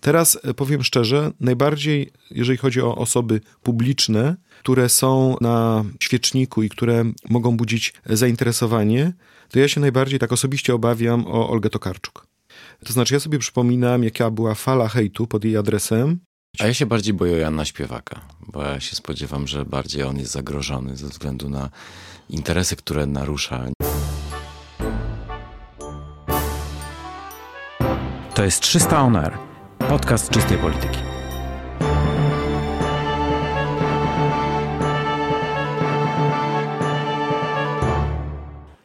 Teraz e, powiem szczerze, najbardziej, jeżeli chodzi o osoby publiczne, które są na świeczniku i które mogą budzić zainteresowanie, to ja się najbardziej tak osobiście obawiam o Olgę Tokarczuk. To znaczy, ja sobie przypominam, jaka była fala hejtu pod jej adresem. A ja się bardziej boję Jana Śpiewaka, bo ja się spodziewam, że bardziej on jest zagrożony ze względu na interesy, które narusza. To jest 300 On Air, podcast czystej polityki.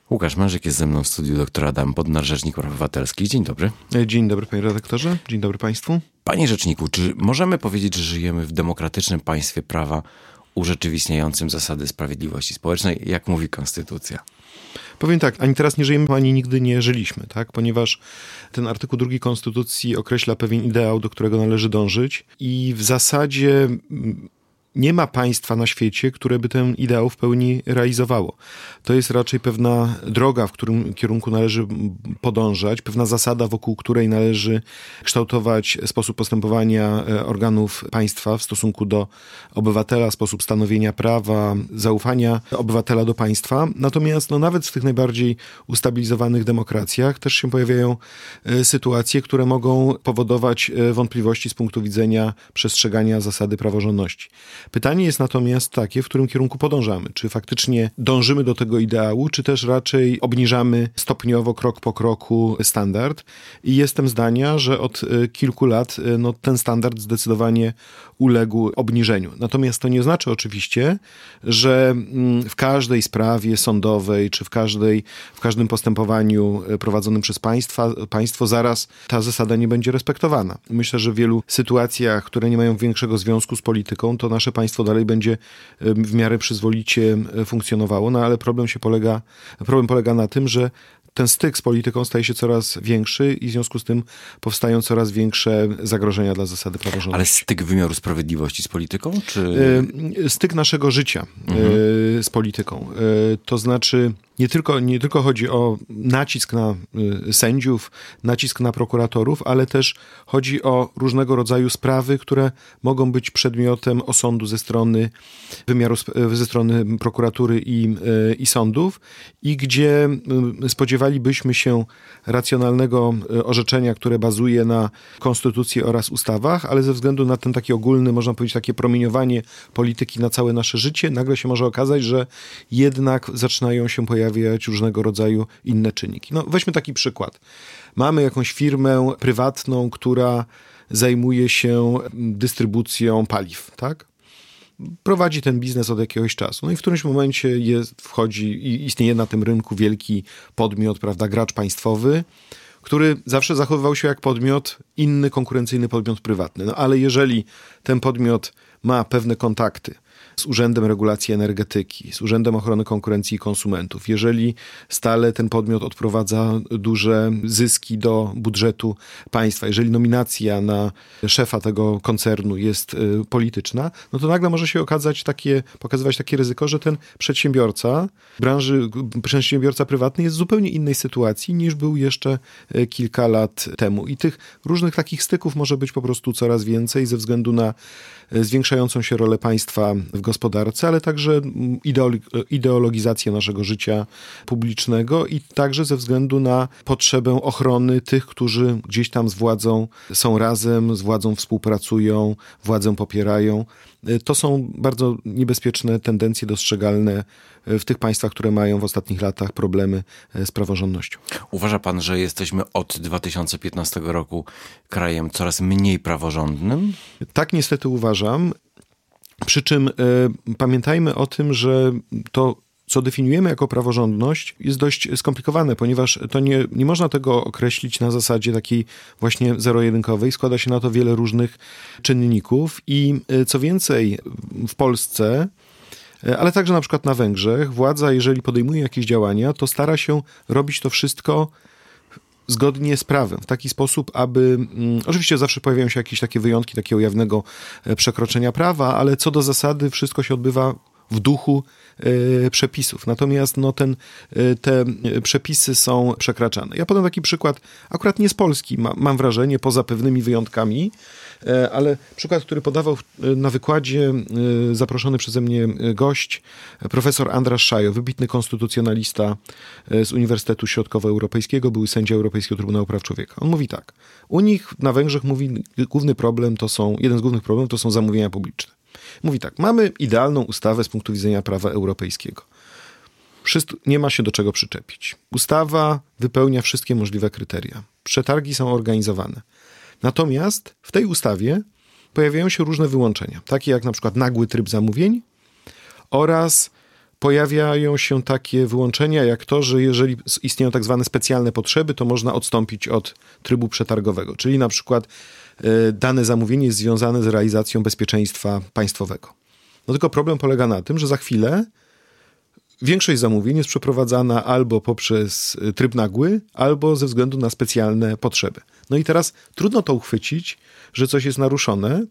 Łukasz Mężyk jest ze mną w studiu doktor Adam Bodnar, Rzecznik Praw Obywatelskich. Dzień dobry. Dzień dobry panie redaktorze, dzień dobry państwu. Panie Rzeczniku, czy możemy powiedzieć, że żyjemy w demokratycznym państwie prawa urzeczywistniającym zasady sprawiedliwości społecznej, jak mówi Konstytucja? Powiem tak, ani teraz nie żyjemy, ani nigdy nie żyliśmy, tak? ponieważ ten artykuł drugi Konstytucji określa pewien ideał, do którego należy dążyć i w zasadzie nie ma państwa na świecie, które by ten ideał w pełni realizowało. To jest raczej pewna droga, w którym kierunku należy podążać, pewna zasada, wokół której należy kształtować sposób postępowania e, organów państwa w stosunku do obywatela, sposób stanowienia prawa, zaufania obywatela do państwa. Natomiast no, nawet w tych najbardziej ustabilizowanych demokracjach też się pojawiają e, sytuacje, które mogą powodować e, wątpliwości z punktu widzenia przestrzegania zasady praworządności. Pytanie jest natomiast takie, w którym kierunku podążamy. Czy faktycznie dążymy do tego ideału, czy też raczej obniżamy stopniowo, krok po kroku standard. I jestem zdania, że od e, kilku lat e, no, ten standard zdecydowanie uległ obniżeniu. Natomiast to nie znaczy oczywiście, że mm, w każdej sprawie sądowej, czy w, każdej, w każdym postępowaniu e, prowadzonym przez państwa, państwo zaraz ta zasada nie będzie respektowana. Myślę, że w wielu sytuacjach, które nie mają większego związku z polityką, to nasze państwo dalej będzie w miarę przyzwolicie funkcjonowało, no ale problem się polega, problem polega na tym, że ten styk z polityką staje się coraz większy i w związku z tym powstają coraz większe zagrożenia dla zasady praworządności. Ale styk wymiaru sprawiedliwości z polityką? Czy... Styk naszego życia mhm. z polityką. To znaczy nie tylko, nie tylko chodzi o nacisk na y, sędziów, nacisk na prokuratorów, ale też chodzi o różnego rodzaju sprawy, które mogą być przedmiotem osądu ze strony wymiaru, ze strony prokuratury i, y, i sądów i gdzie y, spodziewalibyśmy się racjonalnego orzeczenia, które bazuje na konstytucji oraz ustawach, ale ze względu na ten taki ogólny, można powiedzieć, takie promieniowanie polityki na całe nasze życie, nagle się może okazać, że jednak zaczynają się pojawiać pojawiać różnego rodzaju inne czynniki. No, weźmy taki przykład. Mamy jakąś firmę prywatną, która zajmuje się dystrybucją paliw, tak? Prowadzi ten biznes od jakiegoś czasu. No i w którymś momencie jest, wchodzi i istnieje na tym rynku wielki podmiot, prawda, gracz państwowy, który zawsze zachowywał się jak podmiot, inny konkurencyjny podmiot prywatny. No ale jeżeli ten podmiot ma pewne kontakty z Urzędem Regulacji Energetyki, z Urzędem Ochrony Konkurencji i Konsumentów, jeżeli stale ten podmiot odprowadza duże zyski do budżetu państwa, jeżeli nominacja na szefa tego koncernu jest y, polityczna, no to nagle może się okazać takie, pokazywać takie ryzyko, że ten przedsiębiorca branży, przedsiębiorca prywatny jest w zupełnie innej sytuacji niż był jeszcze y, kilka lat temu. I tych różnych takich styków może być po prostu coraz więcej ze względu na zwiększającą się rolę państwa w gospodarce, ale także ideologizację naszego życia publicznego i także ze względu na potrzebę ochrony tych, którzy gdzieś tam z władzą są razem, z władzą współpracują, władzę popierają. To są bardzo niebezpieczne tendencje dostrzegalne w tych państwach, które mają w ostatnich latach problemy z praworządnością. Uważa pan, że jesteśmy od 2015 roku krajem coraz mniej praworządnym? Tak niestety uważam. Przy czym y, pamiętajmy o tym, że to co definiujemy jako praworządność, jest dość skomplikowane, ponieważ to nie, nie można tego określić na zasadzie takiej właśnie zero-jedynkowej. Składa się na to wiele różnych czynników i e, co więcej, w Polsce e, ale także na przykład na Węgrzech, władza, jeżeli podejmuje jakieś działania, to stara się robić to wszystko zgodnie z prawem, w taki sposób, aby. Mm, oczywiście zawsze pojawiają się jakieś takie wyjątki takiego jawnego e, przekroczenia prawa, ale co do zasady wszystko się odbywa w duchu y, przepisów. Natomiast no, ten, y, te przepisy są przekraczane. Ja podam taki przykład, akurat nie z Polski, ma, mam wrażenie, poza pewnymi wyjątkami, ale przykład, który podawał na wykładzie zaproszony przeze mnie gość, profesor Andras Szajo, wybitny konstytucjonalista z Uniwersytetu Środkowoeuropejskiego, był sędzia Europejskiego Trybunału Praw Człowieka. On mówi tak, u nich na Węgrzech mówi, główny problem to są, jeden z głównych problemów to są zamówienia publiczne. Mówi tak, mamy idealną ustawę z punktu widzenia prawa europejskiego. Nie ma się do czego przyczepić. Ustawa wypełnia wszystkie możliwe kryteria. Przetargi są organizowane. Natomiast w tej ustawie pojawiają się różne wyłączenia, takie jak na przykład nagły tryb zamówień oraz pojawiają się takie wyłączenia jak to, że jeżeli istnieją tak zwane specjalne potrzeby, to można odstąpić od trybu przetargowego, czyli na przykład dane zamówienie jest związane z realizacją bezpieczeństwa państwowego. No tylko problem polega na tym, że za chwilę większość zamówień jest przeprowadzana albo poprzez e, tryb nagły, albo ze względu na specjalne potrzeby. No i teraz trudno to uchwycić, że coś jest naruszone,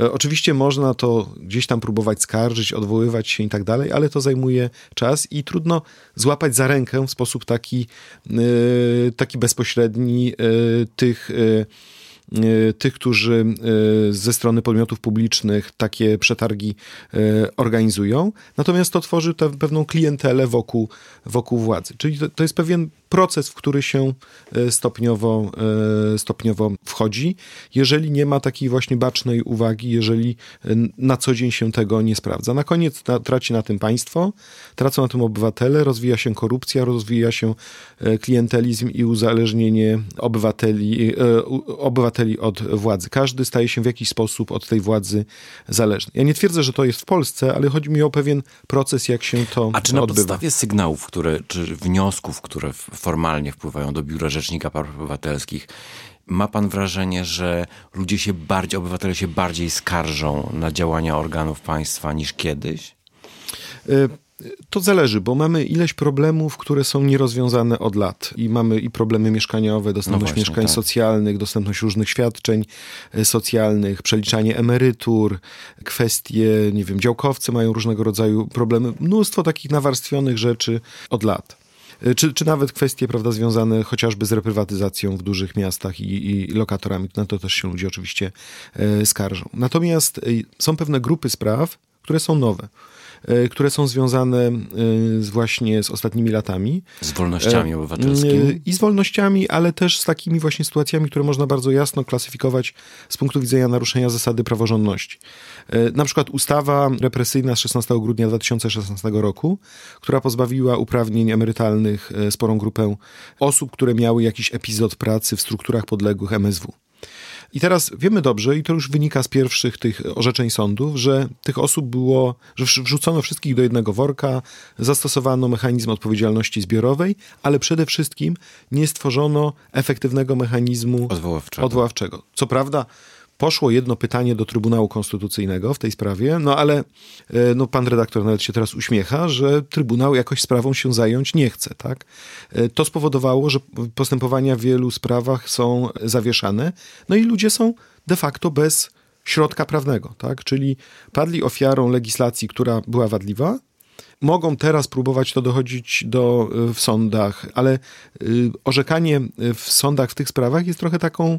E, oczywiście można to gdzieś tam próbować skarżyć, odwoływać się i tak dalej, ale to zajmuje czas i trudno złapać za rękę w sposób taki, e, taki bezpośredni e, tych E, tych, którzy e, ze strony podmiotów publicznych takie przetargi e, organizują. Natomiast to tworzy pewną klientelę wokół, wokół władzy. Czyli to, to jest pewien proces, w który się stopniowo, stopniowo wchodzi. Jeżeli nie ma takiej właśnie bacznej uwagi, jeżeli na co dzień się tego nie sprawdza. Na koniec traci na tym państwo, tracą na tym obywatele, rozwija się korupcja, rozwija się klientelizm i uzależnienie obywateli, obywateli od władzy. Każdy staje się w jakiś sposób od tej władzy zależny. Ja nie twierdzę, że to jest w Polsce, ale chodzi mi o pewien proces, jak się to A czy na odbywa. podstawie sygnałów, które, czy wniosków, które formalnie wpływają do Biura Rzecznika Praw Obywatelskich, ma pan wrażenie, że ludzie się bardziej, obywatele się bardziej skarżą na działania organów państwa niż kiedyś? Y to zależy, bo mamy ileś problemów, które są nierozwiązane od lat. I mamy i problemy mieszkaniowe, dostępność no właśnie, mieszkań tak. socjalnych, dostępność różnych świadczeń e, socjalnych, przeliczanie emerytur, kwestie, nie wiem, działkowcy mają różnego rodzaju problemy. Mnóstwo takich nawarstwionych rzeczy od lat. E, czy, czy nawet kwestie prawda, związane chociażby z reprywatyzacją w dużych miastach i, i lokatorami. Na to też się ludzie oczywiście e, skarżą. Natomiast e, są pewne grupy spraw, które są nowe. E, które są związane e, z właśnie z ostatnimi latami. Z wolnościami e, obywatelskimi. I z wolnościami, ale też z takimi właśnie sytuacjami, które można bardzo jasno klasyfikować z punktu widzenia naruszenia zasady praworządności. Na przykład ustawa represyjna z 16 grudnia 2016 roku, która pozbawiła uprawnień emerytalnych sporą grupę osób, które miały jakiś epizod pracy w strukturach podległych MSW. I teraz wiemy dobrze, i to już wynika z pierwszych tych orzeczeń sądów, że tych osób było, że wrzucono wszystkich do jednego worka, zastosowano mechanizm odpowiedzialności zbiorowej, ale przede wszystkim nie stworzono efektywnego mechanizmu odwoławczego. odwoławczego. Co prawda, Poszło jedno pytanie do Trybunału Konstytucyjnego w tej sprawie, no ale e, no, pan redaktor nawet się teraz uśmiecha, że Trybunał jakoś sprawą się zająć nie chce. Tak? E, to spowodowało, że postępowania w wielu sprawach są zawieszane, no i ludzie są de facto bez środka prawnego, tak? czyli padli ofiarą legislacji, która była wadliwa, mogą teraz próbować to dochodzić do, w sądach, ale y, orzekanie w sądach w tych sprawach jest trochę taką,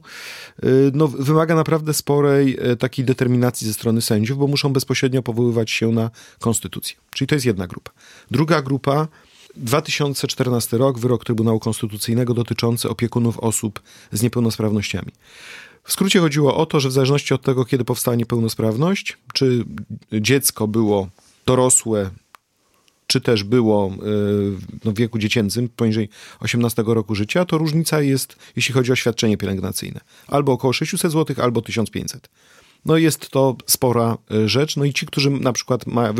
y, no, wymaga naprawdę sporej y, takiej determinacji ze strony sędziów, bo muszą bezpośrednio powoływać się na konstytucję. Czyli to jest jedna grupa. Druga grupa 2014 rok, wyrok Trybunału Konstytucyjnego dotyczący opiekunów osób z niepełnosprawnościami. W skrócie chodziło o to, że w zależności od tego, kiedy powstała niepełnosprawność, czy dziecko było dorosłe czy też było e, no, w wieku dziecięcym, poniżej 18 roku życia, to różnica jest, jeśli chodzi o świadczenie pielęgnacyjne. Albo około 600 zł, albo 1500. No jest to spora e, rzecz. No i ci, którzy na przykład ma,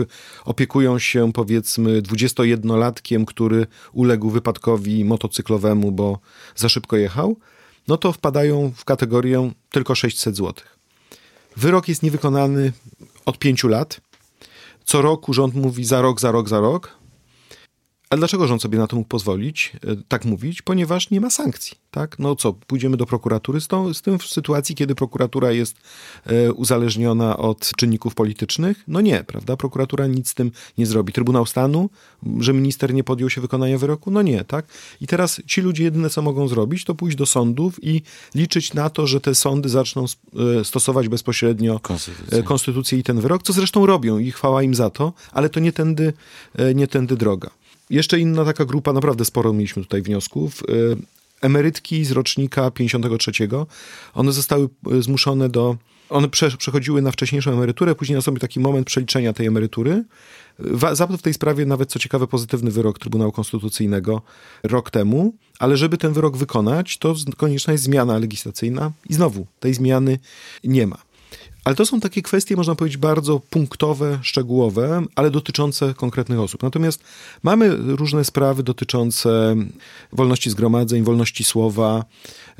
opiekują się powiedzmy 21-latkiem, który uległ wypadkowi motocyklowemu, bo za szybko jechał, no to wpadają w kategorię tylko 600 zł. Wyrok jest niewykonany od 5 lat co roku rząd mówi za rok, za rok, za rok, A dlaczego rząd sobie na to mógł pozwolić, e, tak mówić? Ponieważ nie ma sankcji, tak? No co, pójdziemy do prokuratury z, tą, z tym w sytuacji, kiedy prokuratura jest e, uzależniona od czynników politycznych? No nie, prawda? Prokuratura nic z tym nie zrobi. Trybunał Stanu, że minister nie podjął się wykonania wyroku? No nie, tak? I teraz ci ludzie jedyne, co mogą zrobić, to pójść do sądów i liczyć na to, że te sądy zaczną e, stosować bezpośrednio konstytucję. konstytucję i ten wyrok, co zresztą robią i chwała im za to, ale to nie tędy, nie tędy droga. Jeszcze inna taka grupa, naprawdę sporo mieliśmy tutaj wniosków. Y, emerytki z rocznika 53. One zostały y, zmuszone do. One przechodziły na wcześniejszą emeryturę, później nastąpił taki moment przeliczenia tej emerytury. Zapadł w tej sprawie nawet, co ciekawe, pozytywny wyrok Trybunału Konstytucyjnego rok temu, ale żeby ten wyrok wykonać, to konieczna jest zmiana legislacyjna i znowu tej zmiany nie ma. Ale to są takie kwestie, można powiedzieć, bardzo punktowe, szczegółowe, ale dotyczące konkretnych osób. Natomiast mamy różne sprawy dotyczące wolności zgromadzeń, wolności słowa,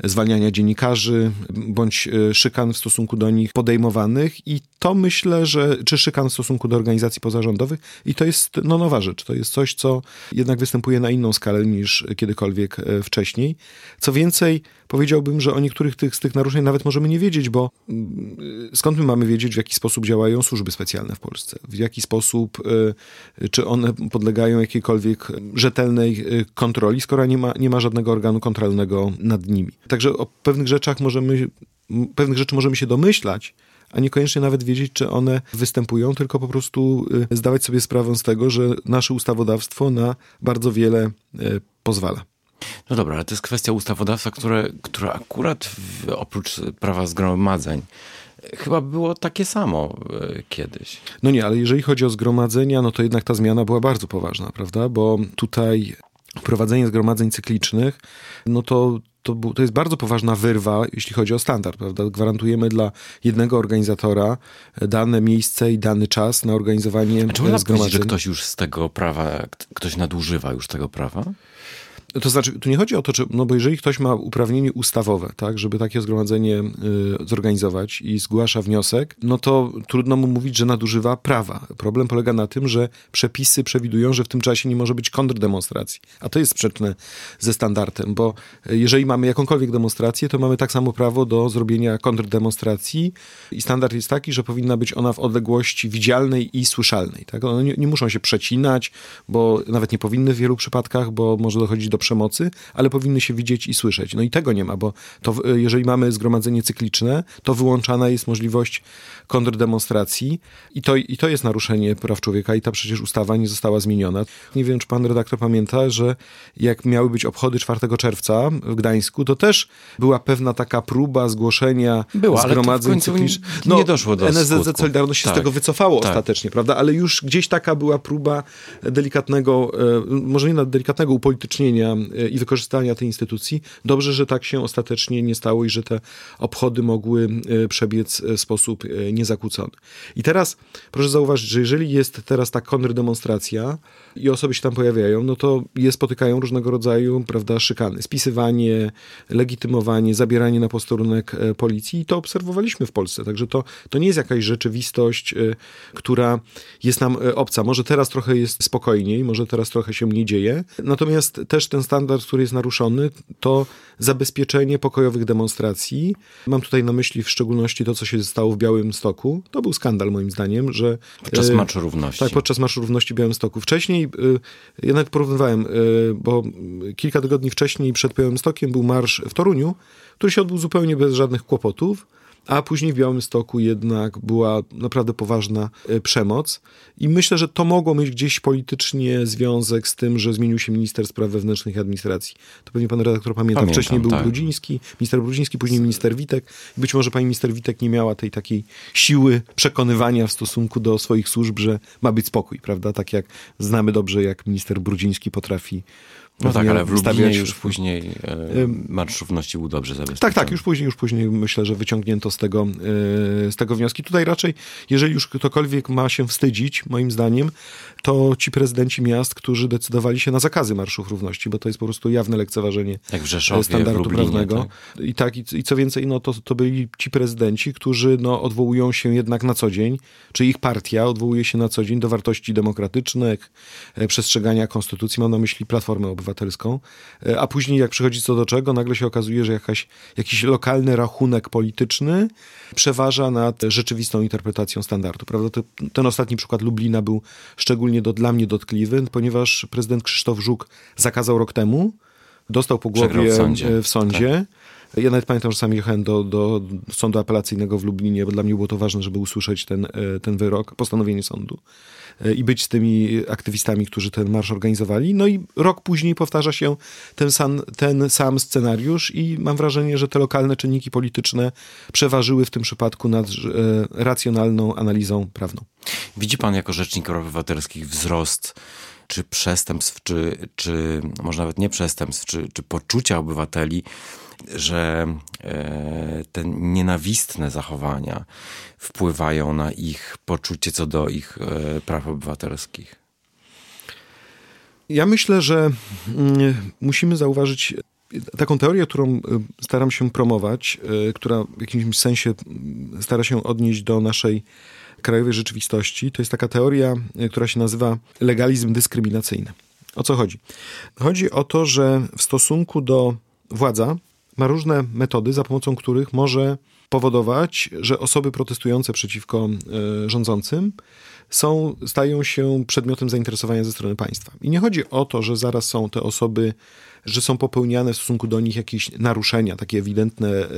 zwalniania dziennikarzy, bądź e, szykan w stosunku do nich podejmowanych i to myślę, że, czy szykan w stosunku do organizacji pozarządowych i to jest no, nowa rzecz. To jest coś, co jednak występuje na inną skalę niż kiedykolwiek e, wcześniej. Co więcej, powiedziałbym, że o niektórych tych, z tych naruszeń nawet możemy nie wiedzieć, bo mm, skąd my mamy wiedzieć, w jaki sposób działają służby specjalne w Polsce? W jaki sposób, e, czy one podlegają jakiejkolwiek rzetelnej kontroli, skoro nie ma, nie ma żadnego organu kontrolnego nad nimi. Także o pewnych rzeczach możemy, pewnych rzeczy możemy się domyślać, a niekoniecznie nawet wiedzieć, czy one występują, tylko po prostu y, zdawać sobie sprawę z tego, że nasze ustawodawstwo na bardzo wiele y, pozwala. No dobra, ale to jest kwestia ustawodawstwa, które, które akurat w, oprócz prawa zgromadzeń chyba było takie samo y, kiedyś. No nie, ale jeżeli chodzi o zgromadzenia, no to jednak ta zmiana była bardzo poważna, prawda? Bo tutaj wprowadzenie zgromadzeń cyklicznych, no to to, to jest bardzo poważna wyrwa, jeśli chodzi o standard, prawda? Gwarantujemy dla jednego organizatora dane miejsce i dany czas na organizowanie A czy zgromadzeń. że ktoś już z tego prawa, ktoś nadużywa już tego prawa? To znaczy, tu nie chodzi o to, czy, no bo jeżeli ktoś ma uprawnienie ustawowe, tak, żeby takie zgromadzenie y, zorganizować i zgłasza wniosek, no to trudno mu mówić, że nadużywa prawa. Problem polega na tym, że przepisy przewidują, że w tym czasie nie może być kontrdemonstracji. A to jest sprzeczne ze standardem, bo jeżeli mamy jakąkolwiek demonstrację, to mamy tak samo prawo do zrobienia kontrdemonstracji i standard jest taki, że powinna być ona w odległości widzialnej i słyszalnej. Tak? One nie, nie muszą się przecinać, bo nawet nie powinny w wielu przypadkach, bo może dochodzić do przemocy, ale powinny się widzieć i słyszeć. No i tego nie ma, bo to, jeżeli mamy zgromadzenie cykliczne, to wyłączana jest możliwość kontrdemonstracji i to, i to jest naruszenie praw człowieka i ta przecież ustawa nie została zmieniona. Nie wiem, czy pan redaktor pamięta, że jak miały być obchody 4 czerwca w Gdańsku, to też była pewna taka próba zgłoszenia była, zgromadzeń cyklicznych. No, nie doszło do NSZZ skutku. Solidarność się tak, z tego wycofało tak. ostatecznie, prawda? Ale już gdzieś taka była próba delikatnego, e, może nie delikatnego upolitycznienia E, i wykorzystania tej instytucji. Dobrze, że tak się ostatecznie nie stało i że te obchody mogły e, przebiec w sposób e, niezakłócony. I teraz proszę zauważyć, że jeżeli jest teraz ta kontrdemonstracja i osoby się tam pojawiają, no to je spotykają różnego rodzaju, prawda, szykany, spisywanie, legitymowanie, zabieranie na posterunek policji i to obserwowaliśmy w Polsce. Także to, to nie jest jakaś rzeczywistość, która jest nam obca. Może teraz trochę jest spokojniej, może teraz trochę się mniej dzieje, natomiast też standard, który jest naruszony, to zabezpieczenie pokojowych demonstracji. Mam tutaj na myśli w szczególności to, co się stało w Białym Stoku. To był skandal moim zdaniem, że... Podczas e, Marszu Równości. Tak, podczas Marszu Równości w Białym Stoku. Wcześniej, e, ja nawet porównywałem, e, bo kilka tygodni wcześniej przed Białym Stokiem był marsz w Toruniu, który się odbył zupełnie bez żadnych kłopotów a później w Białymstoku jednak była naprawdę poważna e, przemoc. I myślę, że to mogło mieć gdzieś politycznie związek z tym, że zmienił się minister spraw wewnętrznych i administracji. To pewnie pan redaktor pamięta. Pamiętam, Wcześniej był tak. Brudziński, minister Brudziński, później minister Witek. Być może pani minister Witek nie miała tej takiej siły przekonywania w stosunku do swoich służb, że ma być spokój, prawda? Tak jak znamy dobrze, jak minister Brudziński potrafi No tak, ale w Lublinie już później e, Marsz Równości był dobrze zabezpieczony. Tak, tak, już później, już później myślę, że wyciągnięto z tego, yy, z tego wnioski. Tutaj raczej, jeżeli już ktokolwiek ma się wstydzić, moim zdaniem, to ci prezydenci miast, którzy decydowali się na zakazy marszów równości, bo to jest po prostu jawne lekceważenie Jak w Rzeszowie, standardu w Lublinie, prawnego. tak? I tak, i, i co więcej, no to, to byli ci prezydenci, którzy no, odwołują się jednak na co dzień, czy ich partia odwołuje się na co dzień do wartości demokratycznych, e, przestrzegania konstytucji, mam na myśli Platformę Obywatelską, E, a później jak przychodzi co do czego, nagle się okazuje, że jakaś, jakiś lokalny rachunek polityczny przeważa nad rzeczywistą interpretacją standardu, prawda? Ten ostatni przykład Lublina był szczególnie do, dla mnie dotkliwy, ponieważ prezydent Krzysztof Żuk zakazał rok temu, dostał po głowie w sądzie. w sądzie. Ja nawet pamiętam, że sam jechałem do, do sądu apelacyjnego w Lublinie, bo dla mnie było to ważne, żeby usłyszeć ten, e, ten wyrok, postanowienie sądu e, i być z tymi aktywistami, którzy ten marsz organizowali. No i rok później powtarza się ten sam, ten sam scenariusz i mam wrażenie, że te lokalne czynniki polityczne przeważyły w tym przypadku nad e, racjonalną analizą prawną. Widzi pan jako rzecznik praw obywatelskich wzrost czy przestępstw, czy, czy może nawet nie przestępstw, czy, czy poczucia obywateli, że e, te nienawistne zachowania wpływają na ich poczucie co do ich e, praw obywatelskich? Ja myślę, że mm, musimy zauważyć taką teorię, którą y, staram się promować, która w jakimś sensie mm, stara się odnieść do naszej krajowej rzeczywistości. To jest taka teoria, y, która się nazywa legalizm dyskryminacyjny. O co chodzi? Chodzi o to, że w stosunku do władza ma różne metody, za pomocą których może powodować, że osoby protestujące przeciwko y, rządzącym są, stają się przedmiotem zainteresowania ze strony państwa. I nie chodzi o to, że zaraz są te osoby, że są popełniane w stosunku do nich jakieś naruszenia, takie ewidentne e,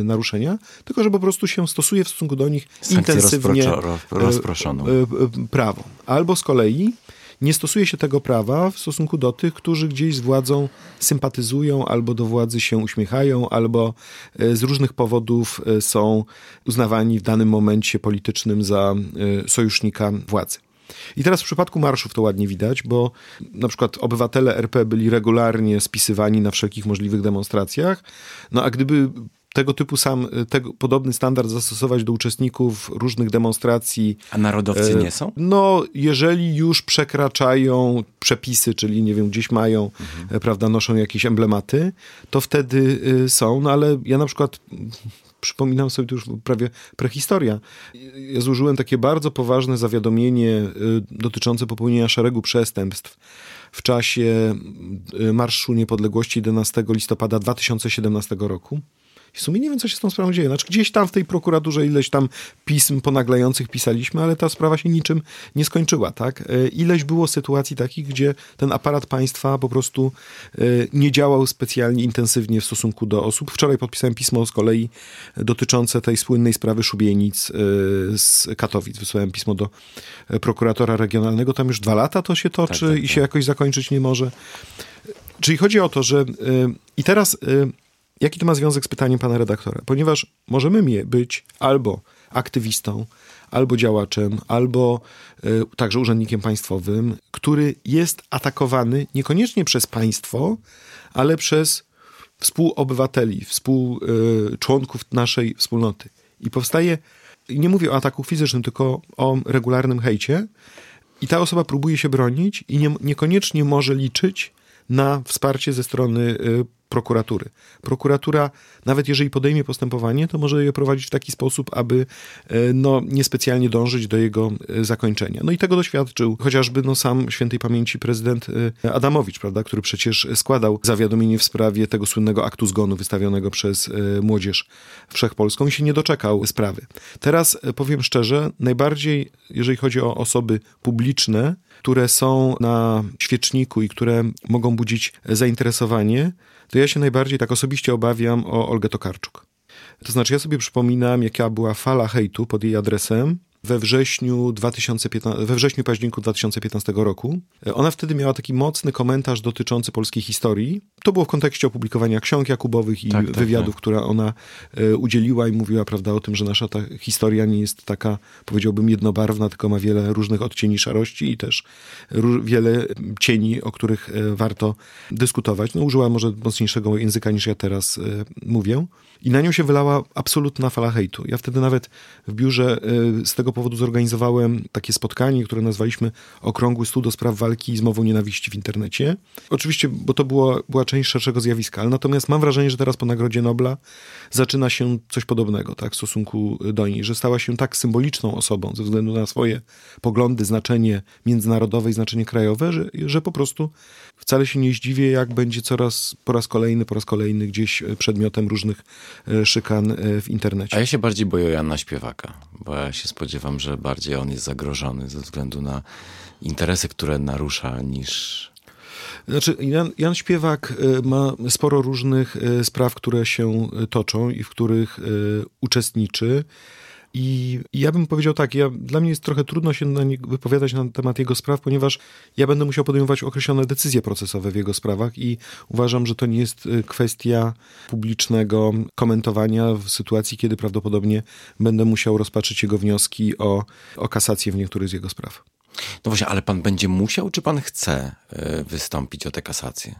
e, naruszenia, tylko że po prostu się stosuje w stosunku do nich Sankcję intensywnie rozproszoną. e, e, prawo. Albo z kolei nie stosuje się tego prawa w stosunku do tych, którzy gdzieś z władzą sympatyzują, albo do władzy się uśmiechają, albo z różnych powodów są uznawani w danym momencie politycznym za sojusznika władzy. I teraz w przypadku marszów to ładnie widać, bo na przykład obywatele RP byli regularnie spisywani na wszelkich możliwych demonstracjach, no a gdyby tego typu sam, tego, podobny standard zastosować do uczestników różnych demonstracji. A narodowcy e, nie są? No, jeżeli już przekraczają przepisy, czyli nie wiem, gdzieś mają, e, prawda, noszą jakieś emblematy, to wtedy y, są, no ale ja na przykład przypominam sobie, to już prawie prehistoria. Ja złożyłem takie bardzo poważne zawiadomienie y, dotyczące popełnienia szeregu przestępstw w czasie y, Marszu Niepodległości 11 listopada 2017 roku. I w sumie nie wiem, co się z tą sprawą dzieje. Znaczy, gdzieś tam w tej prokuraturze ileś tam pism ponaglających pisaliśmy, ale ta sprawa się niczym nie skończyła, tak? E, Ileś było sytuacji takich, gdzie ten aparat państwa po prostu e, nie działał specjalnie intensywnie w stosunku do osób. Wczoraj podpisałem pismo z kolei dotyczące tej słynnej sprawy szubienic e, z Katowic. Wysłałem pismo do prokuratora regionalnego. Tam już dwa lata to się toczy Tak, tak, i tak. się jakoś zakończyć nie może. Czyli chodzi o to, że i teraz jaki to ma związek z pytaniem pana redaktora? Ponieważ możemy być albo aktywistą, albo działaczem, albo y, także urzędnikiem państwowym, który jest atakowany niekoniecznie przez państwo, ale przez współobywateli, współczłonków naszej wspólnoty. I powstaje, nie mówię o ataku fizycznym, tylko o regularnym hejcie, i ta osoba próbuje się bronić i nie, niekoniecznie może liczyć na wsparcie ze strony y, prokuratury. Prokuratura, nawet jeżeli podejmie postępowanie, to może je prowadzić w taki sposób, aby y, no, niespecjalnie dążyć do jego y, zakończenia. No i tego doświadczył chociażby no, sam świętej pamięci prezydent y, Adamowicz, prawda, który przecież składał zawiadomienie w sprawie tego słynnego aktu zgonu wystawionego przez Młodzież Wszechpolską i się nie doczekał sprawy. Teraz powiem szczerze, najbardziej, jeżeli chodzi o osoby publiczne, które są na świeczniku i które mogą budzić zainteresowanie, to ja się najbardziej tak osobiście obawiam o Olgę Tokarczuk. To znaczy, ja sobie przypominam, jaka była fala hejtu pod jej adresem, we wrześniu, 2015, we wrześniu październiku 2015 roku. Ona wtedy miała taki mocny komentarz dotyczący polskiej historii. To było w kontekście opublikowania ksiąg Jakubowych i tak, tak, wywiadów, tak. które ona e, udzieliła i mówiła prawda, o tym, że nasza ta historia nie jest taka, powiedziałbym, jednobarwna, tylko ma wiele różnych odcieni szarości i też wiele cieni, o których e, warto dyskutować. No, użyła może mocniejszego języka niż ja teraz e, mówię. I na nią się wylała absolutna fala hejtu. Ja wtedy nawet w biurze z tego powodu zorganizowałem takie spotkanie, które nazwaliśmy Okrągły Stół do spraw walki z mową nienawiści w internecie. Oczywiście, bo to było, była część szerszego zjawiska, ale natomiast mam wrażenie, że teraz po Nagrodzie Nobla zaczyna się coś podobnego tak, w stosunku do niej, że stała się tak symboliczną osobą ze względu na swoje poglądy, znaczenie międzynarodowe i znaczenie krajowe, że, że po prostu wcale się nie zdziwię, jak będzie coraz po raz kolejny, po raz kolejny gdzieś przedmiotem różnych e, szykan e, w internecie. A ja się bardziej boję Jana Śpiewaka, bo ja się spodziewam, że bardziej on jest zagrożony ze względu na interesy, które narusza, niż znaczy, Jan, Jan, Śpiewak e, ma sporo różnych spraw, które się toczą i w których uczestniczy. I ja bym powiedział tak, ja, dla mnie jest trochę trudno się na nie, wypowiadać na temat jego spraw, ponieważ ja będę musiał podejmować określone decyzje procesowe w jego sprawach i uważam, że to nie jest y, kwestia publicznego komentowania w sytuacji, kiedy prawdopodobnie będę musiał rozpatrzyć jego wnioski o, o kasację w niektórych z jego spraw. No właśnie, ale pan będzie musiał, czy pan chce y, wystąpić o tę kasację?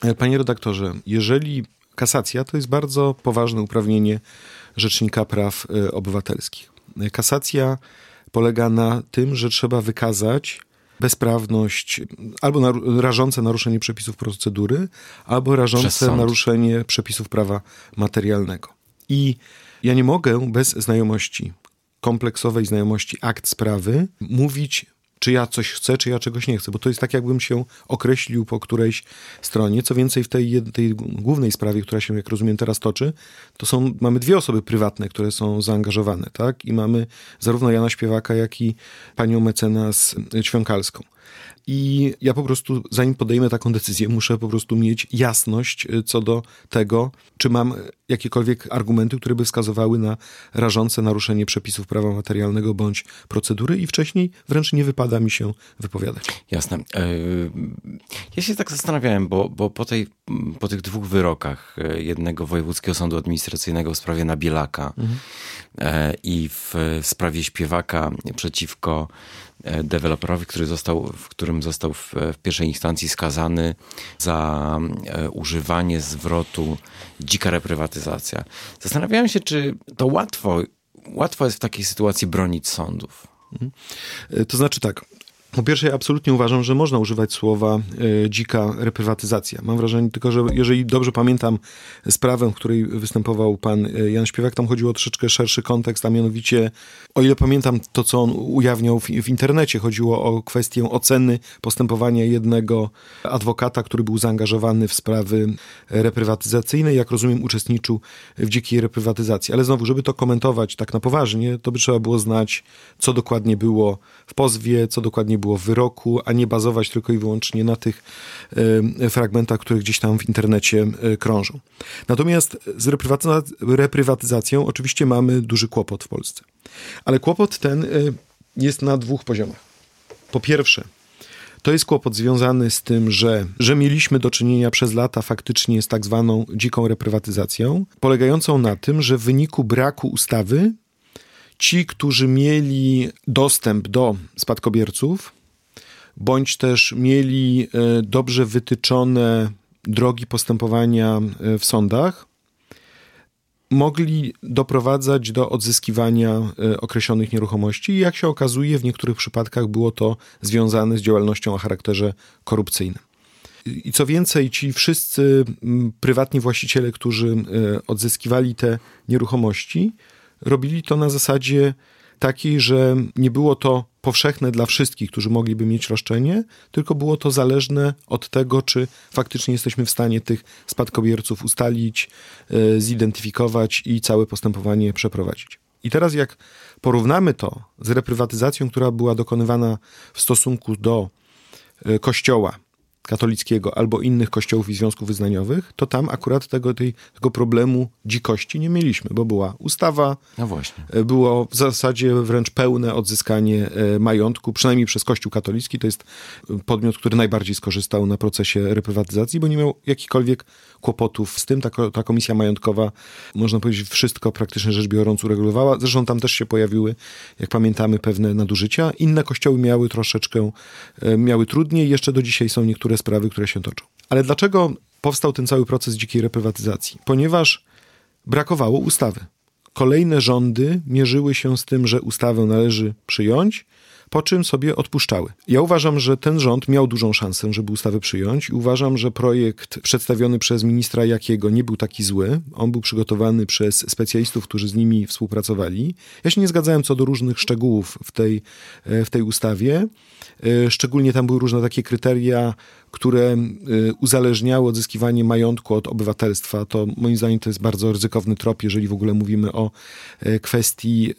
E, panie redaktorze, jeżeli kasacja to jest bardzo poważne uprawnienie Rzecznika Praw e, Obywatelskich. Kasacja polega na tym, że trzeba wykazać bezprawność albo rażące naruszenie przepisów procedury, albo rażące naruszenie przepisów prawa materialnego. I ja nie mogę bez znajomości, kompleksowej znajomości akt sprawy, mówić czy ja coś chcę, czy ja czegoś nie chcę, bo to jest tak, jakbym się określił po którejś stronie. Co więcej, w tej, tej głównej sprawie, która się, jak rozumiem, teraz toczy, to są, mamy dwie osoby prywatne, które są zaangażowane, tak? I mamy zarówno Jana Śpiewaka, jak i panią mecenas Ćwiąkalską. I ja po prostu, zanim podejmę taką decyzję, muszę po prostu mieć jasność y, co do tego, czy mam jakiekolwiek argumenty, które by wskazywały na rażące naruszenie przepisów prawa materialnego bądź procedury i wcześniej wręcz nie wypada mi się wypowiadać. Jasne. E, ja się tak zastanawiałem, bo, bo po, tej, po tych dwóch wyrokach e, jednego Wojewódzkiego Sądu Administracyjnego w sprawie Nabielaka mhm. E, i w sprawie śpiewaka przeciwko deweloperowi, który został, w którym został w, w pierwszej instancji skazany za używanie zwrotu dzika reprywatyzacja. Zastanawiałem się, czy to łatwo, łatwo jest w takiej sytuacji bronić sądów. Mhm. To znaczy tak, po pierwsze, absolutnie uważam, że można używać słowa e, dzika reprywatyzacja. Mam wrażenie tylko, że jeżeli dobrze pamiętam sprawę, w której występował pan e, Jan Śpiewak, tam chodziło o troszeczkę szerszy kontekst, a mianowicie, o ile pamiętam to, co on ujawniał w, w internecie, chodziło o kwestię oceny postępowania jednego adwokata, który był zaangażowany w sprawy reprywatyzacyjne, jak rozumiem, uczestniczył w dzikiej reprywatyzacji. Ale znowu, żeby to komentować tak na poważnie, to by trzeba było znać, co dokładnie było w pozwie, co dokładnie było wyroku, a nie bazować tylko i wyłącznie na tych fragmentach, które gdzieś tam w internecie krążą. Natomiast z reprywatyzacją oczywiście mamy duży kłopot w Polsce. Ale kłopot ten jest na dwóch poziomach. Po pierwsze, to jest kłopot związany z tym, że, że mieliśmy do czynienia przez lata faktycznie z tak zwaną dziką reprywatyzacją, polegającą na tym, że w wyniku braku ustawy ci, którzy mieli dostęp do spadkobierców, bądź też mieli e, dobrze wytyczone drogi postępowania e, w sądach, mogli doprowadzać do odzyskiwania e, określonych nieruchomości i jak się okazuje, w niektórych przypadkach było to związane z działalnością o charakterze korupcyjnym. I co więcej, ci wszyscy prywatni właściciele, którzy odzyskiwali te nieruchomości, robili to na zasadzie takiej, że nie było to powszechne dla wszystkich, którzy mogliby mieć roszczenie, tylko było to zależne od tego, czy faktycznie jesteśmy w stanie tych spadkobierców ustalić, e, zidentyfikować i całe postępowanie przeprowadzić. I teraz, jak porównamy to z reprywatyzacją, która była dokonywana w stosunku do e, kościoła, katolickiego albo innych kościołów i związków wyznaniowych, to tam akurat tego, tej, tego problemu dzikości nie mieliśmy, bo była ustawa, no właśnie. E, było w zasadzie wręcz pełne odzyskanie e, majątku, przynajmniej przez Kościół katolicki. To jest podmiot, który najbardziej skorzystał na procesie reprywatyzacji, bo nie miał jakichkolwiek kłopotów z tym. Ta, ta komisja majątkowa, można powiedzieć, wszystko praktycznie rzecz biorąc uregulowała. Zresztą tam też się pojawiły, jak pamiętamy, pewne nadużycia. Inne kościoły miały troszeczkę, e, miały trudniej. Jeszcze do dzisiaj są niektóre sprawy, które się toczą. Ale dlaczego powstał ten cały proces dzikiej reprywatyzacji? Ponieważ brakowało ustawy. Kolejne rządy mierzyły się z tym, że ustawę należy przyjąć, po czym sobie odpuszczały. Ja uważam, że ten rząd miał dużą szansę, żeby ustawę przyjąć i uważam, że projekt przedstawiony przez ministra Jakiego nie był taki zły. On był przygotowany przez specjalistów, którzy z nimi współpracowali. Ja się nie zgadzałem co do różnych szczegółów w tej, e, w tej ustawie. E, szczególnie tam były różne takie kryteria, które e, uzależniały odzyskiwanie majątku od obywatelstwa. To moim zdaniem to jest bardzo ryzykowny trop, jeżeli w ogóle mówimy o kwestii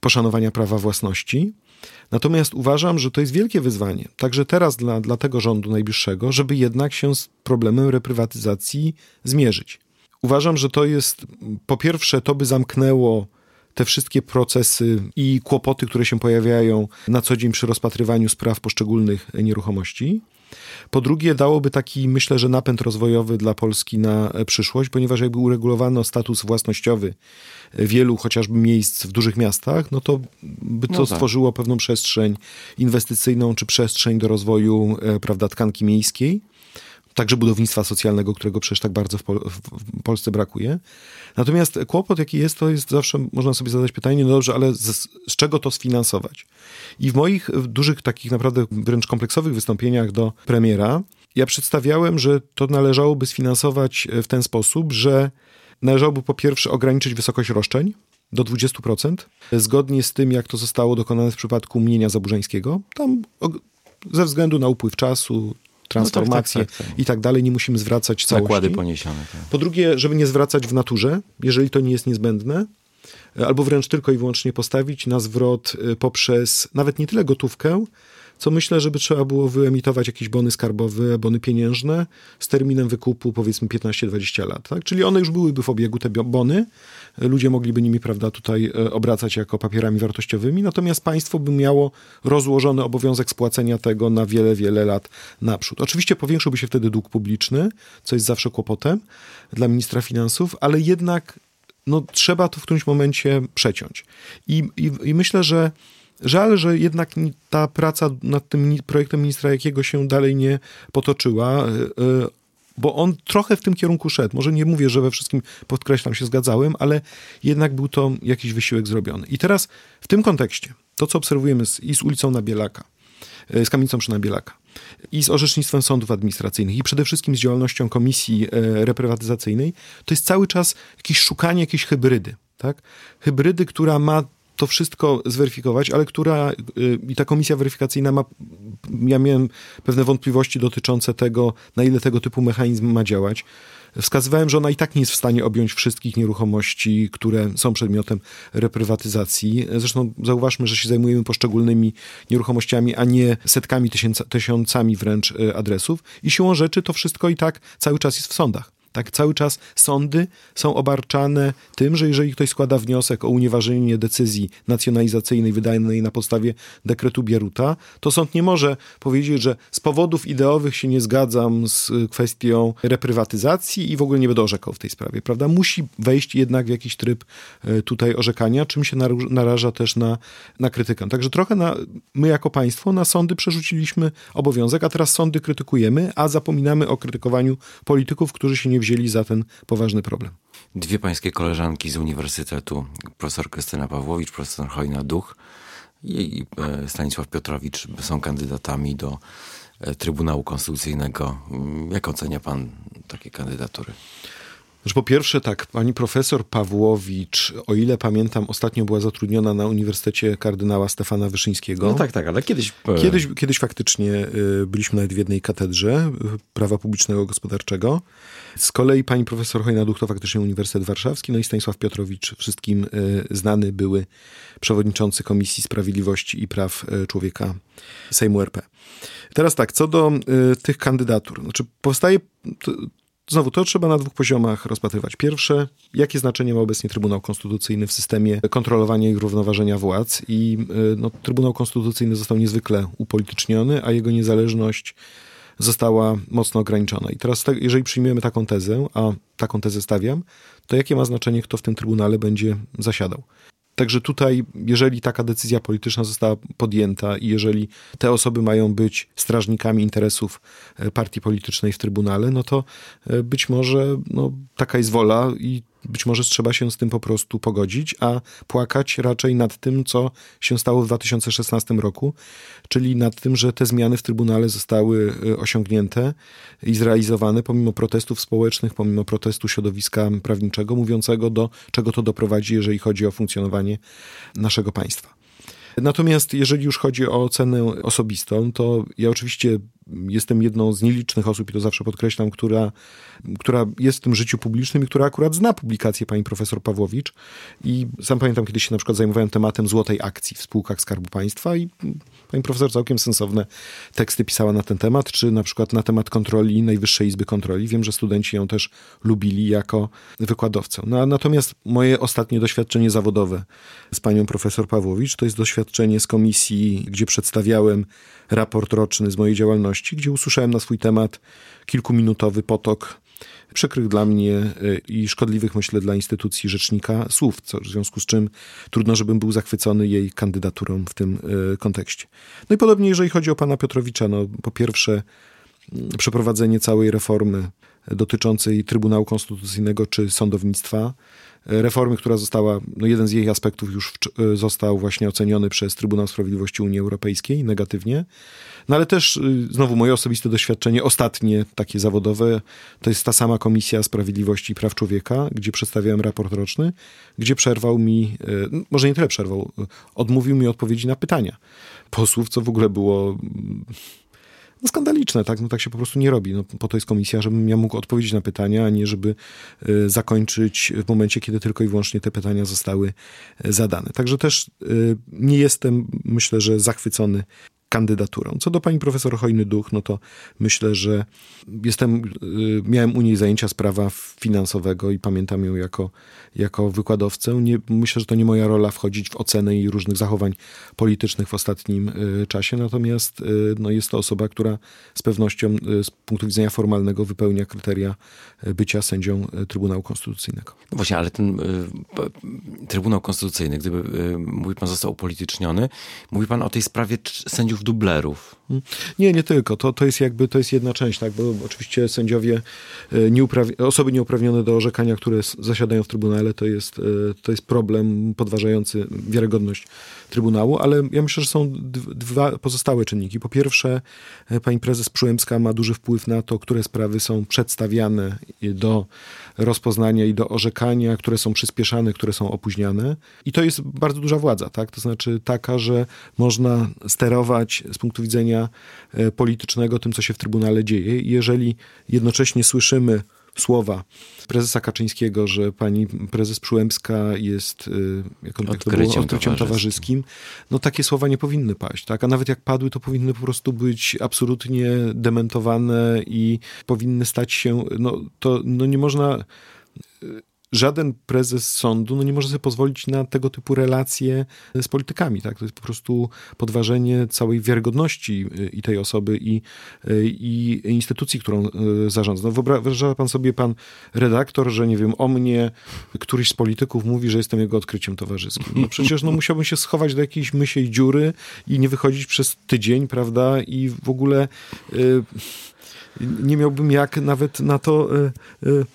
poszanowania prawa własności. Natomiast uważam, że to jest wielkie wyzwanie, także teraz dla, dla tego rządu najbliższego, żeby jednak się z problemem reprywatyzacji zmierzyć. Uważam, że to jest po pierwsze, to by zamknęło te wszystkie procesy i kłopoty, które się pojawiają na co dzień przy rozpatrywaniu spraw poszczególnych nieruchomości. Po drugie, dałoby taki, myślę, że napęd rozwojowy dla Polski na przyszłość, ponieważ jakby uregulowano status własnościowy wielu chociażby miejsc w dużych miastach, no to by to no tak. stworzyło pewną przestrzeń inwestycyjną czy przestrzeń do rozwoju, e, prawda, tkanki miejskiej także budownictwa socjalnego, którego przecież tak bardzo w, Pol w, Polsce brakuje. Natomiast kłopot, jaki jest, to jest zawsze, można sobie zadać pytanie, no dobrze, ale z, z czego to sfinansować? I w moich w dużych, takich naprawdę wręcz kompleksowych wystąpieniach do premiera, ja przedstawiałem, że to należałoby sfinansować w ten sposób, że należałoby po pierwsze ograniczyć wysokość roszczeń do 20%, zgodnie z tym, jak to zostało dokonane w przypadku mnienia zaburzańskiego. Tam ze względu na upływ czasu, transformację no tak, tak, tak, i tak dalej, nie musimy zwracać całości. Nakłady poniesione. Tak. Po drugie, żeby nie zwracać w naturze, jeżeli to nie jest niezbędne, albo wręcz tylko i wyłącznie postawić na zwrot y, poprzez nawet nie tyle gotówkę, co myślę, żeby trzeba było wyemitować jakieś bony skarbowe, bony pieniężne z terminem wykupu powiedzmy 15-20 lat. Tak? Czyli one już byłyby w obiegu, te bony. Ludzie mogliby nimi prawda, tutaj e, obracać jako papierami wartościowymi, natomiast państwo by miało rozłożony obowiązek spłacenia tego na wiele, wiele lat naprzód. Oczywiście powiększyłby się wtedy dług publiczny, co jest zawsze kłopotem dla ministra finansów, ale jednak no, trzeba to w którymś momencie przeciąć. I, i, i myślę, że Żal, że jednak ta praca nad tym projektem ministra Jakiego się dalej nie potoczyła, e, e, bo on trochę w tym kierunku szedł. Może nie mówię, że we wszystkim, podkreślam, się zgadzałem, ale jednak był to jakiś wysiłek zrobiony. I teraz w tym kontekście, to co obserwujemy z, i z ulicą Nabielaka, e, z kamienicą przy Nabielaka, i z orzecznictwem sądów administracyjnych, i przede wszystkim z działalnością komisji reprywatyzacyjnej, to jest cały czas jakieś szukanie jakiejś hybrydy. Tak? Hybrydy, która ma to wszystko zweryfikować, ale która y, i ta komisja weryfikacyjna ma, ja miałem pewne wątpliwości dotyczące tego, na ile tego typu mechanizm ma działać. Wskazywałem, że ona i tak nie jest w stanie objąć wszystkich nieruchomości, które są przedmiotem reprywatyzacji. Zresztą zauważmy, że się zajmujemy poszczególnymi nieruchomościami, a nie setkami, tysiąca, tysiącami wręcz y, adresów. I siłą rzeczy to wszystko i tak cały czas jest w sądach. Tak, cały czas sądy są obarczane tym, że jeżeli ktoś składa wniosek o unieważnienie decyzji nacjonalizacyjnej wydanej na podstawie dekretu Bieruta, to sąd nie może powiedzieć, że z powodów ideowych się nie zgadzam z kwestią reprywatyzacji i w ogóle nie będę orzekał w tej sprawie, prawda? Musi wejść jednak w jakiś tryb e, tutaj orzekania, czym się naraża też na, na krytykę. Także trochę na, my jako państwo na sądy przerzuciliśmy obowiązek, a teraz sądy krytykujemy, a zapominamy o krytykowaniu polityków, którzy się nie wzięli za ten poważny problem. Dwie pańskie koleżanki z uniwersytetu, profesor Krystyna Pawłowicz, profesor Hojna Duch i e, Stanisław Piotrowicz są kandydatami do e, Trybunału Konstytucyjnego. Jak ocenia pan takie kandydatury? Że po pierwsze tak, pani profesor Pawłowicz, o ile pamiętam, ostatnio była zatrudniona na Uniwersytecie kardynała Stefana Wyszyńskiego. No tak, tak, ale kiedyś... E, kiedyś, kiedyś faktycznie y, byliśmy nawet w jednej katedrze y, prawa publicznego gospodarczego. Z kolei pani profesor Hojna-Duch to faktycznie Uniwersytet Warszawski, no i Stanisław Piotrowicz, wszystkim znany były przewodniczący Komisji Sprawiedliwości i Praw Człowieka Sejmu RP. Teraz tak, co do tych kandydatur. Znaczy powstaje Znowu, to trzeba na dwóch poziomach rozpatrywać. Pierwsze, jakie znaczenie ma obecnie Trybunał Konstytucyjny w systemie kontrolowania i równoważenia władz. I y, no, Trybunał Konstytucyjny został niezwykle upolityczniony, a jego niezależność została mocno ograniczona. I teraz, jeżeli przyjmiemy taką tezę, a taką tezę stawiam, to jakie ma znaczenie, kto w tym Trybunale będzie zasiadał? Także tutaj, jeżeli taka decyzja polityczna została podjęta i jeżeli te osoby mają być strażnikami interesów e, partii politycznej w Trybunale, no to e, być może no, taka jest wola i być może trzeba się z tym po prostu pogodzić, a płakać raczej nad tym, co się stało w 2016 roku, czyli nad tym, że te zmiany w Trybunale zostały y, osiągnięte i zrealizowane pomimo protestów społecznych, pomimo protestu środowiska prawniczego, mówiącego do czego to doprowadzi, jeżeli chodzi o funkcjonowanie naszego państwa. Natomiast jeżeli już chodzi o ocenę osobistą, to ja oczywiście jestem jedną z nielicznych osób, i to zawsze podkreślam, która, która jest w tym życiu publicznym i która akurat zna publikację pani profesor Pawłowicz. I sam pamiętam, kiedyś się na przykład zajmowałem tematem złotej akcji w spółkach Skarbu Państwa i pani profesor całkiem sensowne teksty pisała na ten temat, czy na przykład na temat kontroli Najwyższej Izby Kontroli. Wiem, że studenci ją też lubili jako wykładowcę. No, natomiast moje ostatnie doświadczenie zawodowe z panią profesor Pawłowicz to jest doświadczenie z komisji, gdzie przedstawiałem raport roczny z mojej działalności, gdzie usłyszałem na swój temat kilkuminutowy potok przykrych dla mnie y, i szkodliwych, myślę, dla instytucji rzecznika słów, co, w związku z czym trudno, żebym był zachwycony jej kandydaturą w tym y, kontekście. No i podobnie, jeżeli chodzi o pana Piotrowicza, no po pierwsze mm, przeprowadzenie całej reformy dotyczącej Trybunału Konstytucyjnego czy sądownictwa, reformy, która została, no jeden z jej aspektów już w, został właśnie oceniony przez Trybunał Sprawiedliwości Unii Europejskiej negatywnie. No ale też y, znowu moje osobiste doświadczenie, ostatnie takie zawodowe, to jest ta sama Komisja Sprawiedliwości i Praw Człowieka, gdzie przedstawiałem raport roczny, gdzie przerwał mi, y, może nie tyle przerwał, y, odmówił mi odpowiedzi na pytania posłów, co w ogóle było no skandaliczne, tak? No tak się po prostu nie robi. No, po to jest komisja, żebym ja mógł odpowiedzieć na pytania, a nie żeby y, zakończyć w momencie, kiedy tylko i wyłącznie te pytania zostały y, zadane. Także też y, nie jestem, myślę, że zachwycony kandydaturą. Co do pani profesor Hojny Duch, no to myślę, że jestem, y, miałem u niej zajęcia z prawa finansowego i pamiętam ją jako, jako wykładowcę. Nie, myślę, że to nie moja rola wchodzić w ocenę jej różnych zachowań politycznych w ostatnim y, czasie, natomiast y, no, jest to osoba, która z pewnością z punktu widzenia formalnego wypełnia kryteria bycia sędzią Trybunału Konstytucyjnego. No właśnie, ale ten Trybunał Konstytucyjny, gdyby, mówi pan, został upolityczniony, mówi pan o tej sprawie sędziów dublerów. Nie, nie tylko. To, to jest jakby, to jest jedna część, tak, bo oczywiście sędziowie, e, nieuprawni- osoby nieuprawnione do orzekania, które zasiadają w Trybunale, to jest, e, to jest problem podważający wiarygodność Trybunału, ale ja myślę, że są dwa pozostałe czynniki. Po pierwsze, e, pani prezes Przyłębska ma duży wpływ na to, które sprawy są przedstawiane do rozpoznania i do orzekania, które są przyspieszane, które są opóźniane. I to jest bardzo duża władza, tak? To znaczy taka, że można sterować z punktu widzenia e, politycznego tym, co się w Trybunale dzieje. Jeżeli jednocześnie słyszymy słowa prezesa Kaczyńskiego, że pani prezes Przyłębska jest y, jak on, jak to było, odkryciem towarzyskim, no takie słowa nie powinny paść, tak? A nawet jak padły, to powinny po prostu być absolutnie dementowane i powinny stać się, no to no nie można żaden prezes sądu no nie może sobie pozwolić na tego typu relacje z politykami. Tak? To jest po prostu podważenie całej wiarygodności y, i tej osoby, i, y, i instytucji, którą y, zarządza. No wyobraża pan sobie, pan redaktor, że nie wiem, o mnie któryś z polityków mówi, że jestem jego odkryciem towarzyskim. No przecież no, musiałbym się schować do jakiejś mysiej dziury i nie wychodzić przez tydzień, prawda? I w ogóle y, nie miałbym jak nawet na to... Y, y,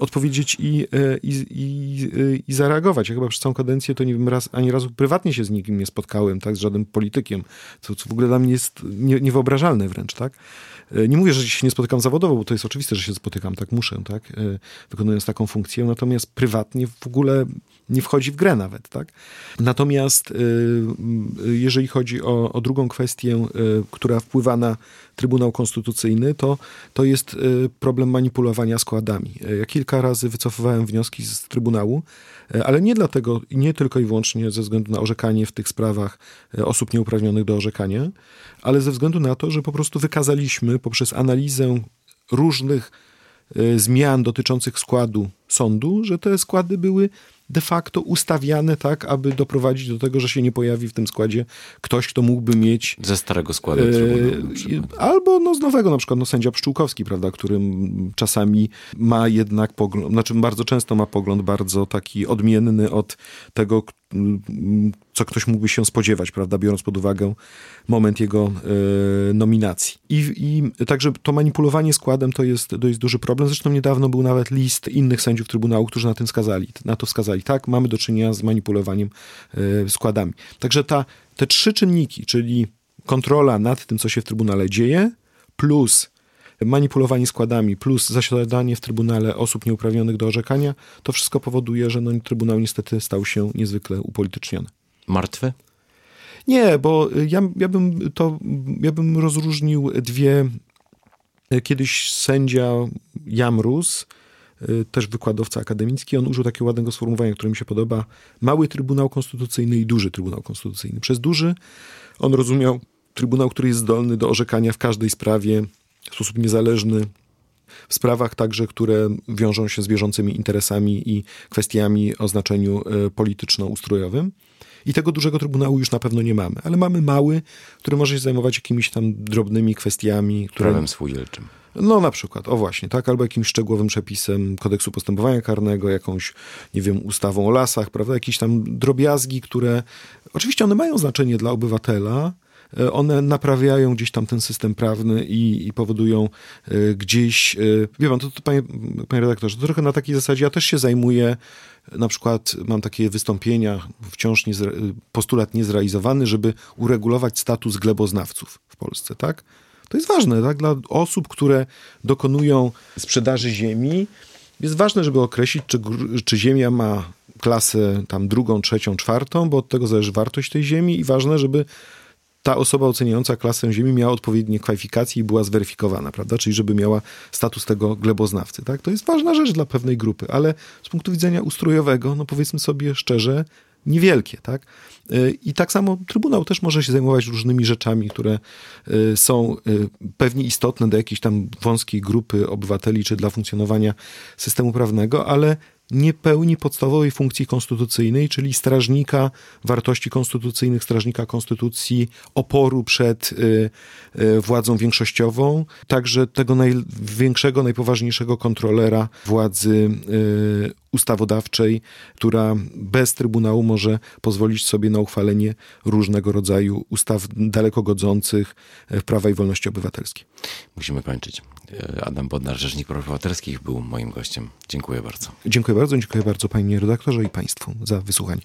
odpowiedzieć i, e, i, i, i zareagować. Ja chyba przez całą kadencję to nie wiem, raz, ani razu prywatnie się z nikim nie spotkałem, tak, z żadnym politykiem, co, co w ogóle dla mnie jest nie, niewyobrażalne wręcz, tak. Nie mówię, że się nie spotykam zawodowo, bo to jest oczywiste, że się spotykam, tak muszę, tak, wykonując taką funkcję, natomiast prywatnie w ogóle nie wchodzi w grę nawet, tak? Natomiast jeżeli chodzi o, o drugą kwestię, która wpływa na Trybunał Konstytucyjny, to, to jest y, problem manipulowania składami. Y, ja kilka razy wycofywałem wnioski z Trybunału, y, ale nie dlatego, nie tylko i wyłącznie ze względu na orzekanie w tych sprawach osób nieuprawnionych do orzekania, ale ze względu na to, że po prostu wykazaliśmy poprzez analizę różnych zmian dotyczących składu sądu, że te składy były de facto ustawiane tak, aby doprowadzić do tego, że się nie pojawi w tym składzie ktoś, kto mógłby mieć... Ze starego składu e, Albo no, z nowego, na przykład no, sędzia Pszczółkowski, prawda, który czasami ma jednak pogląd, znaczy bardzo często ma pogląd bardzo taki odmienny od tego, co ktoś mógłby się spodziewać, prawda, biorąc pod uwagę moment jego e, nominacji. I, I także to manipulowanie składem to jest, to jest duży problem. Zresztą niedawno był nawet list innych sędziów Trybunału, którzy na tym skazali, na to wskazali. Tak, mamy do czynienia z manipulowaniem e, składami. Także ta, te trzy czynniki, czyli kontrola nad tym, co się w Trybunale dzieje, plus manipulowanie składami, plus zasiadanie w Trybunale osób nieuprawnionych do orzekania, to wszystko powoduje, że no, Trybunał niestety stał się niezwykle upolityczniony. Martwy? Nie, bo ja, ja, bym to, ja bym rozróżnił dwie. Kiedyś sędzia Jamrus, też wykładowca akademicki, on użył takiego ładnego sformułowania, które mi się podoba. Mały Trybunał Konstytucyjny i duży Trybunał Konstytucyjny. Przez duży on rozumiał Trybunał, który jest zdolny do orzekania w każdej sprawie w sposób niezależny, w sprawach także, które wiążą się z bieżącymi interesami i kwestiami o znaczeniu e, polityczno-ustrojowym. I tego dużego trybunału już na pewno nie mamy, ale mamy mały, który może się zajmować jakimiś tam drobnymi kwestiami. Które... Prawem spółdzielczym. No na przykład, o właśnie, tak, albo jakimś szczegółowym przepisem kodeksu postępowania karnego, jakąś, nie wiem, ustawą o lasach, prawda, jakieś tam drobiazgi, które oczywiście one mają znaczenie dla obywatela, E, one naprawiają gdzieś tam ten system prawny i, i powodują e, gdzieś, e, wie pan, to, to panie, panie redaktorze, to trochę na takiej zasadzie, ja też się zajmuję, na przykład mam takie wystąpienia, wciąż nie, postulat niezrealizowany, żeby uregulować status gleboznawców w Polsce, tak? To jest ważne, tak? Dla osób, które dokonują sprzedaży ziemi, jest ważne, żeby określić, czy, czy ziemia ma klasę tam drugą, trzecią, czwartą, bo od tego zależy wartość tej ziemi i ważne, żeby ta osoba oceniająca klasę ziemi miała odpowiednie kwalifikacje i była zweryfikowana, prawda? Czyli żeby miała status tego gleboznawcy, tak? To jest ważna rzecz dla pewnej grupy, ale z punktu widzenia ustrojowego, no powiedzmy sobie szczerze, niewielkie, tak? Y, I tak samo Trybunał też może się zajmować różnymi rzeczami, które y, są y, pewnie istotne dla jakiejś tam wąskiej grupy obywateli, czy dla funkcjonowania systemu prawnego, ale nie pełni podstawowej funkcji konstytucyjnej, czyli strażnika wartości konstytucyjnych, strażnika konstytucji, oporu przed y, y, władzą większościową, także tego największego, najpoważniejszego kontrolera władzy y, ustawodawczej, która bez Trybunału może pozwolić sobie na uchwalenie różnego rodzaju ustaw daleko godzących w prawa i wolności obywatelskie. Musimy kończyć. Adam Bodnar, Rzecznik Praw Obywatelskich, był moim gościem. Dziękuję bardzo. Dziękuję bardzo, dziękuję bardzo panie redaktorze i państwu za wysłuchanie.